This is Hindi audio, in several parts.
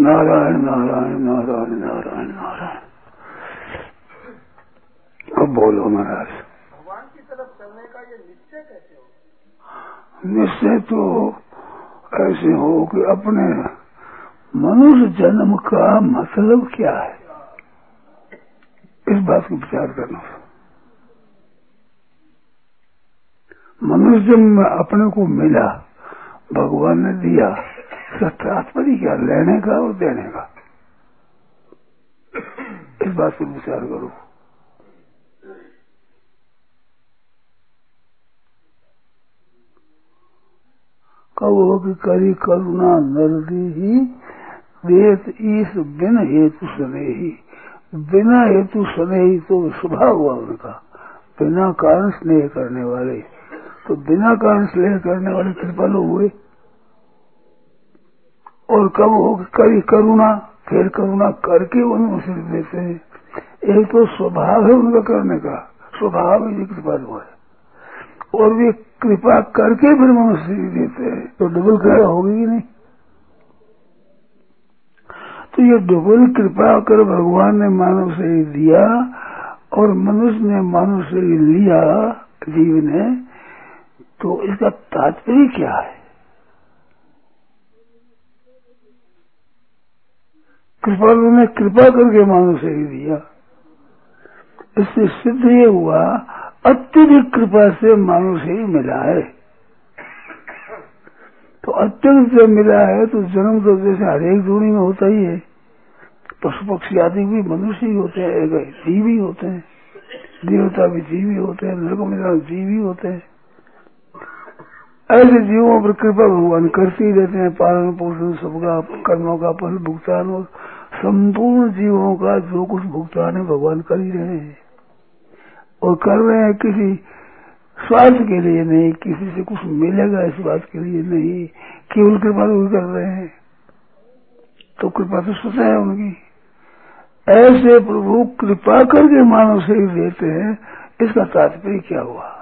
नारायण नारायण नारायण नारायण नारायण अब बोलो महाराज भगवान की तरफ़ निश्चय हो निश्चय तो ऐसे हो अपने मनुष्य जन्म का मतलब क्या है इस बात को विचार करना मनुष्य में अपने को मिला, भगवान ने दिया तात्पर्य क्या? लेने का और देने का? इस बात पर विचार करो। कहो कि करी करुणा नरदी ही वेत ईस बिन हेतु सने ही बिना हेतु सने ही तो स्वभाव हुआ उनका। बिना कारण स्नेह करने वाले। तो बिना कारण स्नेह करने वाले कृपालु हुए। और कब हो करी करुणा, फिर करुणा करके उन्हें देते हैं। एक तो स्वभाव है उनका करने का। स्वभाव ही कृपालु है। और वे कृपा करके फिर मनुष्य देते हैं। तो डबल कृपा होगी ही नहीं? तो ये डबल कृपा कर भगवान ने मानव से ही दिया और मनुष्य ने मानव से ही लिया जीव ने तो इसका तात्पर्य क्या है? कृपालु ने कृपा करके मानव से ही दिया। इससे सिद्ध ये हुआ, अत्यधिक कृपा से मानव से ही मिला है। तो अत्यंत जब मिला है तो जन्म तो जैसे हरेक जोड़ी में होता ही है। पशु पक्षी आदि भी मनुष्य ही होते हैं जीव ही होते हैं। देवता भी जीव ही होते हैं नरक मिला जीव ही होते हैं। ऐसे जीवों पर कृपा भगवान करते ही रहते हैं, पालन पोषण, सबका कर्मों का फल, भुगतान और संपूर्ण जीवों का जो कुछ भुगतान है, भगवान कर ही रहे हैं। और कर रहे हैं किसी स्वार्थ के लिए नहीं, किसी से कुछ मिलेगा इस बात के लिए नहीं केवल कृपा भी कर रहे हैं। तो कृपा तो स्वतः है उनकी। ऐसे प्रभु कृपा करके मानव से देते हैं, इसका तात्पर्य क्या हुआ?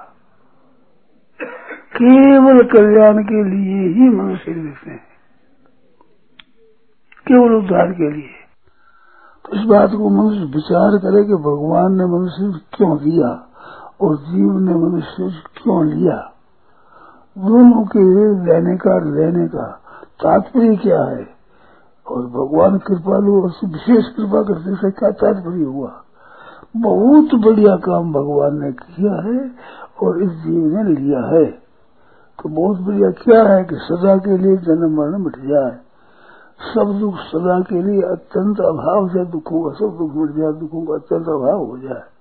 केवल कल्याण के लिए ही मनुष्य देते हैं। केवल उद्धार के लिए। तो इस बात को मनुष्य विचार करे कि भगवान ने मनुष्य क्यों दिया? और जीव ने मनुष्य क्यों लिया? दोनों के लेने का लेने का तात्पर्य क्या है? और भगवान कृपालु और विशेष कृपा करने से क्या तात्पर्य हुआ? बहुत बढ़िया काम भगवान ने किया है और इस जीव ने लिया है। तो बहुत बढ़िया क्या है कि सदा के लिए जन्म मरण मिट जाए। सब दुख सदा के लिए अत्यंत अभाव से दुखों का, सब दुख मिट जाए, दुखों का अत्यंत अभाव हो जाए।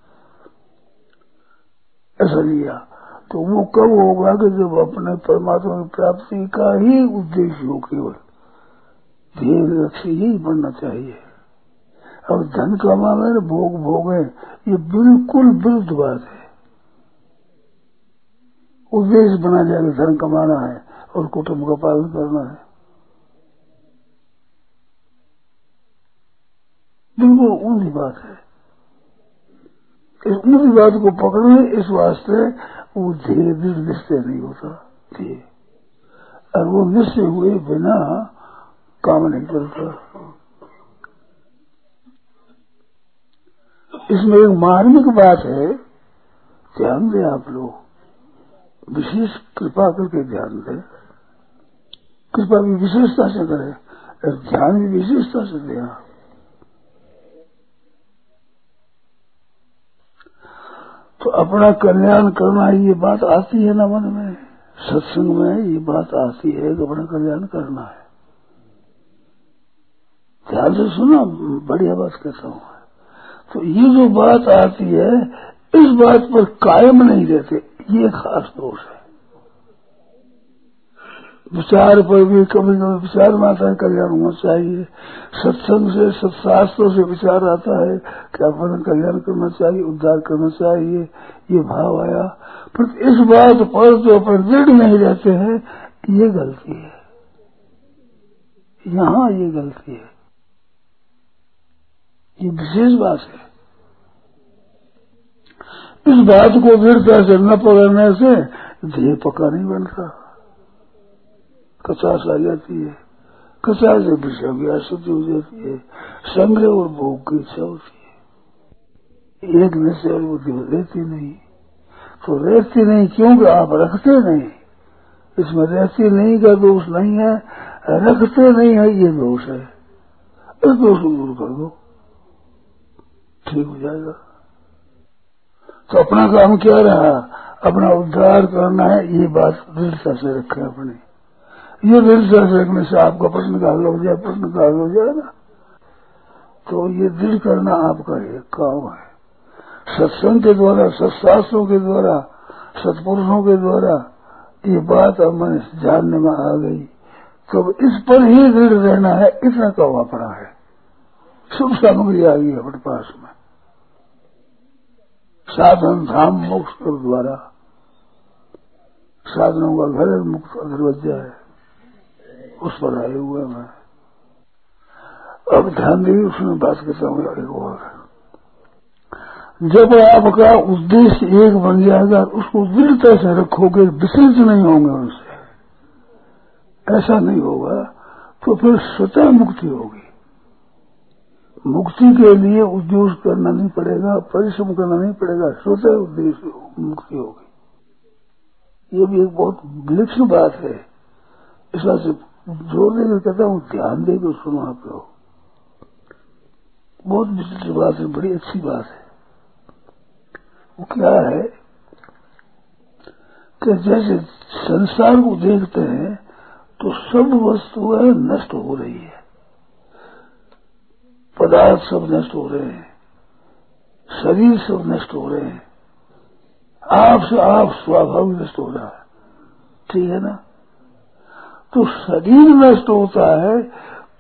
ऐसा लिया। तो वो कब होगा कि जब अपने परमात्मा की प्राप्ति का ही उद्देश्य हो केवल? ध्येय लक्ष्य ही बनना चाहिए। अब धन कमावे न भोग भोगे ये बिल्कुल विरुद्ध बात है। उद्देश्य बना जाएगा धन कमाना है और कुटुंब का पालन करना है। बिल्कुल ऊंधी बात है। इस ऊंधी बात को पकड़ने इस वास्ते वो धीरे धीरे निश्चय नहीं होता। धीरे और वो निश्चय हुए बिना काम नहीं चलता इसमें एक मार्मिक बात है, ध्यान दें आप लोग। विशेष कृपा करके ध्यान दें। कृपा भी विशेषता से करें ध्यान भी विशेषता से दें आप। तो अपना कल्याण करना ये बात आती है ना मन में? सत्संग में ये बात आती है कि अपना कल्याण करना है। ध्यान से सुना, बढ़िया बात कहता हूँ तो ये जो बात आती है, इस बात पर कायम नहीं रहते, ये खास दोष है। विचार पर भी कभी कभी विचार में आता है कल्याण होना चाहिए। सत्संग से, सत्शास्त्रों से विचार आता है कि अपन कल्याण करना चाहिए, उद्धार करना चाहिए, ये भाव आया। पर इस बात पर जो अपन दृढ़ नहीं रहते हैं, ये गलती है। यहाँ ये गलती है। ये विशेष बात है। इस बात को दृढ़ता से न पकड़ने से देह पक्का नहीं बनता कचास आ जाती है। कचास से विषय की आसक्ति हो जाती है। संग्रह और भोग की इच्छा होती है। एक नशे और बुद्धि रहती नहीं। तो रहती नहीं क्योंकि आप रखते नहीं। इसमें रहती नहीं का दोष नहीं है। रखते नहीं है, ये दोष है। इस दोष को दूर कर दो। ठीक हो जाएगा। तो अपना काम क्या रहा? अपना उद्धार करना है, ये बात दृढ़ता से रखे अपने। ये दृढ़ता से रखने से आपका प्रश्न का हल हो जाए प्रश्न का हल हो जाए ना। तो ये दृढ़ करना आपका एक काम है। सत्संग के द्वारा, सत्शास्त्रों के द्वारा, सत्पुरुषों के द्वारा ये बात अब मैंने जानने में आ गई। तो इस पर ही दृढ़ रहना है, इतना कवा पड़ा है। शुभ सामग्री आ गई अपने पास में। साधन धाम मोक्ष द्वारा। साधनों का घर मुक्त दरवाज़ा है। उस पर आए हुए मैं। अब ध्यान दी उसमें बात करता हूँ एक और। जब आपका उद्देश्य एक बन जाएगा, उसको दृढ़ता से रखोगे विचलित नहीं होंगे उनसे। ऐसा नहीं होगा तो फिर स्वतः मुक्ति होगी। मुक्ति के लिए उद्योग करना नहीं पड़ेगा, परिश्रम करना नहीं पड़ेगा, स्वतः उद्देश्य मुक्ति होगी। ये भी एक बहुत विलक्षण बात है। इस ज़ोर देकर कहता हूँ, ध्यान दे देकर सुनो आप लोग। बहुत विशिष्ट बात है, बड़ी अच्छी बात है। वो क्या है कि जैसे संसार को देखते हैं तो सब वस्तुएँ नष्ट हो रही है। पदार्थ सब नष्ट हो रहे हैं। शरीर सब नष्ट हो रहे हैं। आप से आप स्वाभाविक नष्ट हो रहा है। ठीक है ना? तो शरीर नष्ट होता है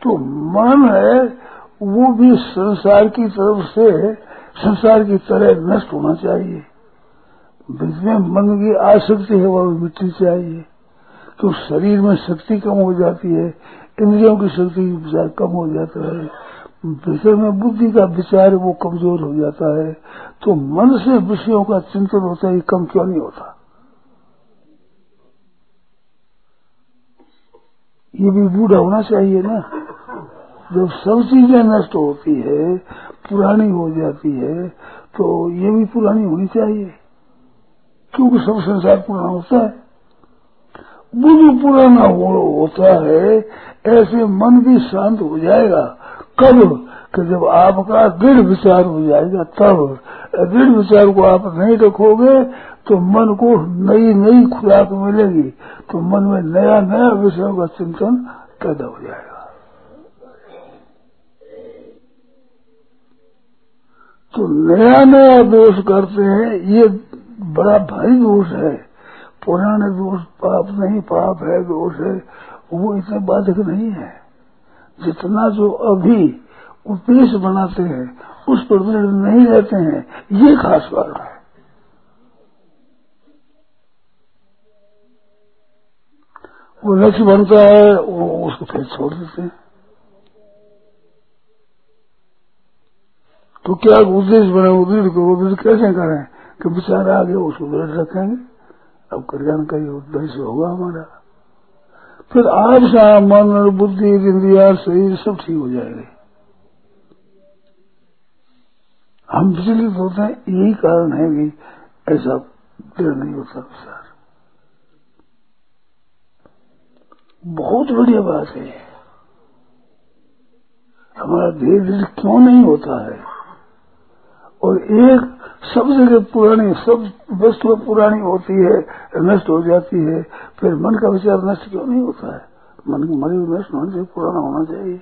तो मन है, वो भी संसार की तरफ़ से, संसार की तरह नष्ट होना चाहिए। जिसमें मन की आसक्ति है, वह मिट्टी चाहिए। तो शरीर में शक्ति कम हो जाती है, इंद्रियों की शक्ति कम हो जाता है। विषय में बुद्धि का विचार वो कमज़ोर हो जाता है। तो मन से विषयों का चिंतन होता है कम क्यों नहीं होता? ये भी बूढ़ा होना चाहिए ना। जब सब चीज़ें नष्ट होती है पुरानी हो जाती है तो ये भी पुरानी होनी चाहिए। क्योंकि सब संसार पुराना होता है। बुद्ध पुराना हो, होता है ऐसे मन भी शांत हो जाएगा। कब कि जब आपका दृढ़ विचार हो जाएगा, तब दृढ़ विचार को आप नहीं रखोगे तो मन को नई नई खुराक मिलेगी तो मन में नया नया विषयों का चिंतन पैदा हो जाएगा। तो नया नया दोष करते हैं, ये बड़ा भारी दोष है। पुराने दोष पाप नहीं, पाप है, दोष है, वो इतने बाधक नहीं है। जितना जो अभी उद्देश्य बनाते हैं, उस पर नहीं रहते हैं, ये खास बात है। वो लक्ष्य बनता है, वो उसको फिर छोड़ देते हैं। तो क्या उद्देश्य बने दृढ़ को दृढ़ कैसे करें कि विचार आगे उसको दृढ़ रखेंगे? अब कल्याण का ये उद्देश्य होगा हमारा। फिर आज सा मन और बुद्धि इंद्रिया शरीर सब ठीक हो जाएँगे। हम विचलित होते हैं, यही कारण है कि ऐसा दृढ़ नहीं होता विचार। बहुत बढ़िया बात है। हमारा धीरे धीरे क्यों नहीं होता है? और एक सब जगह पुरानी, सब वस्तुएँ पुरानी होती है, नष्ट हो जाती है, फिर मन का विचार नष्ट क्यों नहीं होता है? मन की मरी नष्ट होना चाहिए, पुराना होना चाहिए।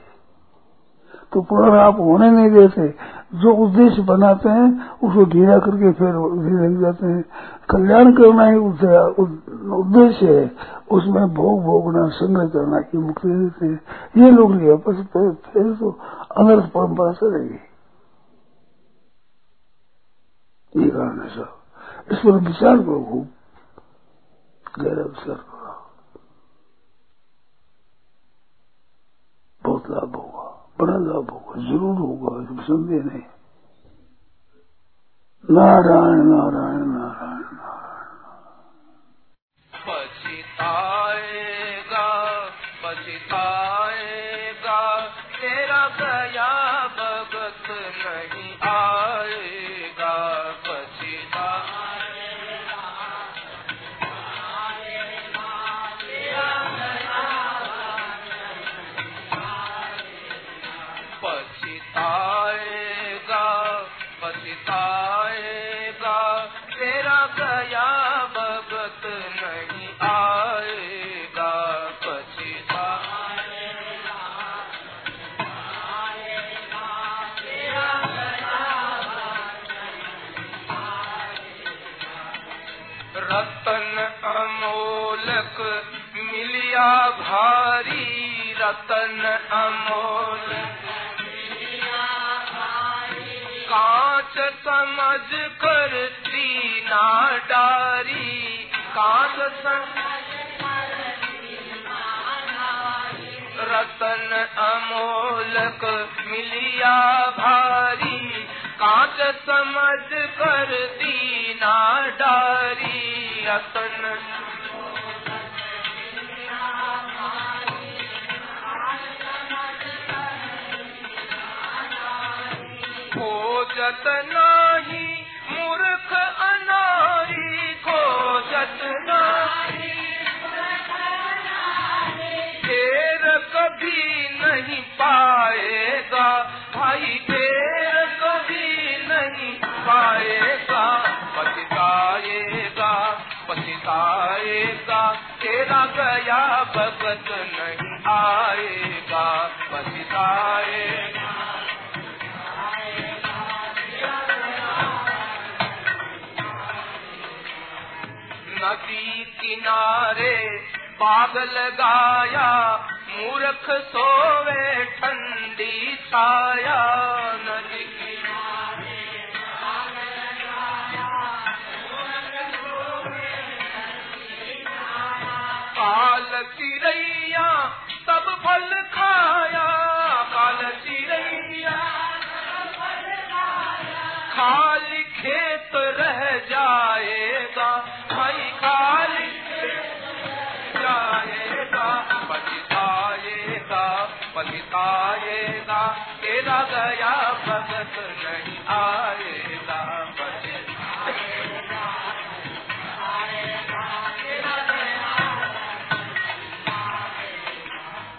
तो पुराना आप होने नहीं देते। जो उद्देश्य बनाते हैं, उसको ढीला करके फिर धीरे लग जाते हैं। कल्याण करना ही उद्देश्य है। उसमें भोग भोगना, संग्रह करना की मुक्ति देते हैं। ये लोग लिया फिर तो अनर्थ परंपरा चलेगी ये कारण है सब। इस पर विचार करो। खूब गहरा विचार करो बहुत लाभ होगा। बड़ा लाभ होगा। ज़रूर होगा। इसमें संदेह नहीं। नारायण नारायण नारायण पछताएगा पछताएगा तेरा भारी रतन अमोल। कांच समझ कर दीना डारी। कांच रतन अमोलक मिलिया भारी तेरा भगत नहीं आएगा पछताएगा नदी किनारे बाग लगाया मूर्ख सोवे ठंडी छाया। पछताएगा तेरा गया भगत नहीं आएगा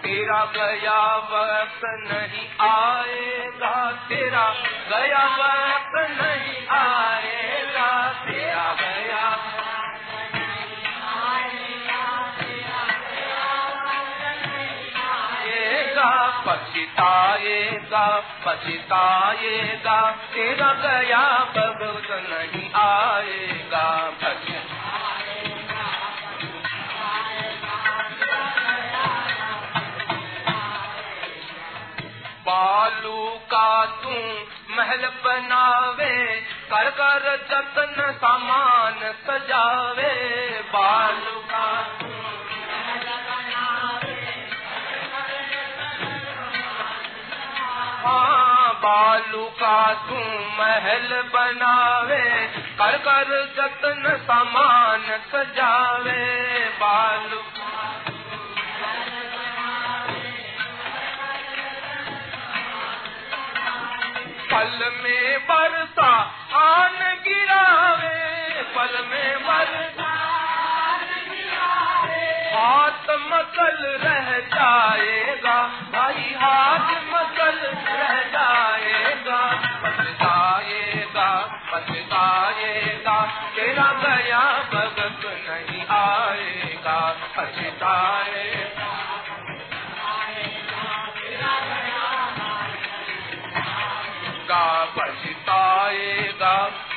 तेरा गया वक्त नहीं आएगा, तेरा गया वक्त नहीं आएगा। पछताएगा पछताएगा, तेरा गया भगत नहीं आएगा। बालू का तू महल बनावे, कर कर जतन सामान सजावे। बालू का बालू का तू महल बनावे, कर कर जतन सामान सजावे। बालू पल में बरसा आन गिरावे पल में बरसा हाथ मकल रह जाएगा, भाई हाथ मकल रह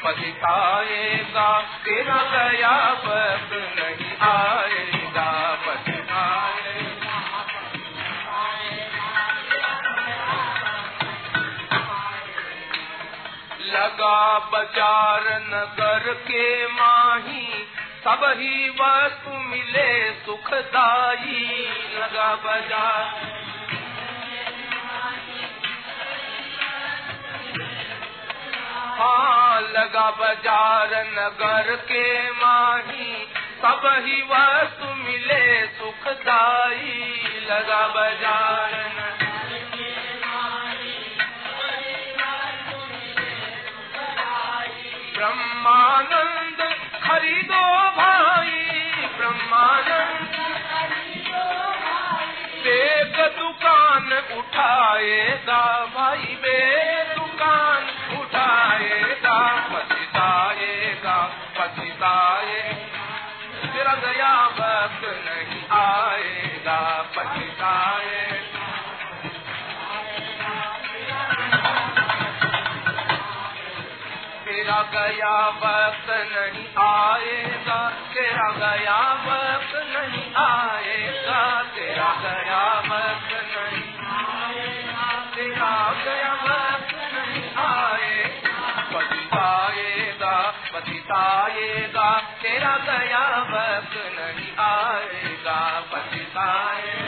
पछताएगा तेरा गया वक्त नहीं आएगा। पछताएगा लगा बाज़ार नगर के माही, सब ही वस्तु मिले सुखदाई लगा बाज़ार लगा बाज़ार नगर के माही। सब ही वस्तु मिले सुखदाई। लगा बाज़ार ब्रह्मानंद खरीदो भाई। ब्रह्मानंद बेग दुकान उठाएगा भाई बे। गया वक्त नहीं आएगा गया वक्त नहीं आएगा नहीं आएगा तेरा गया वक्त पछताएगा तेरा गया वक्त नहीं आएगा पछताएगा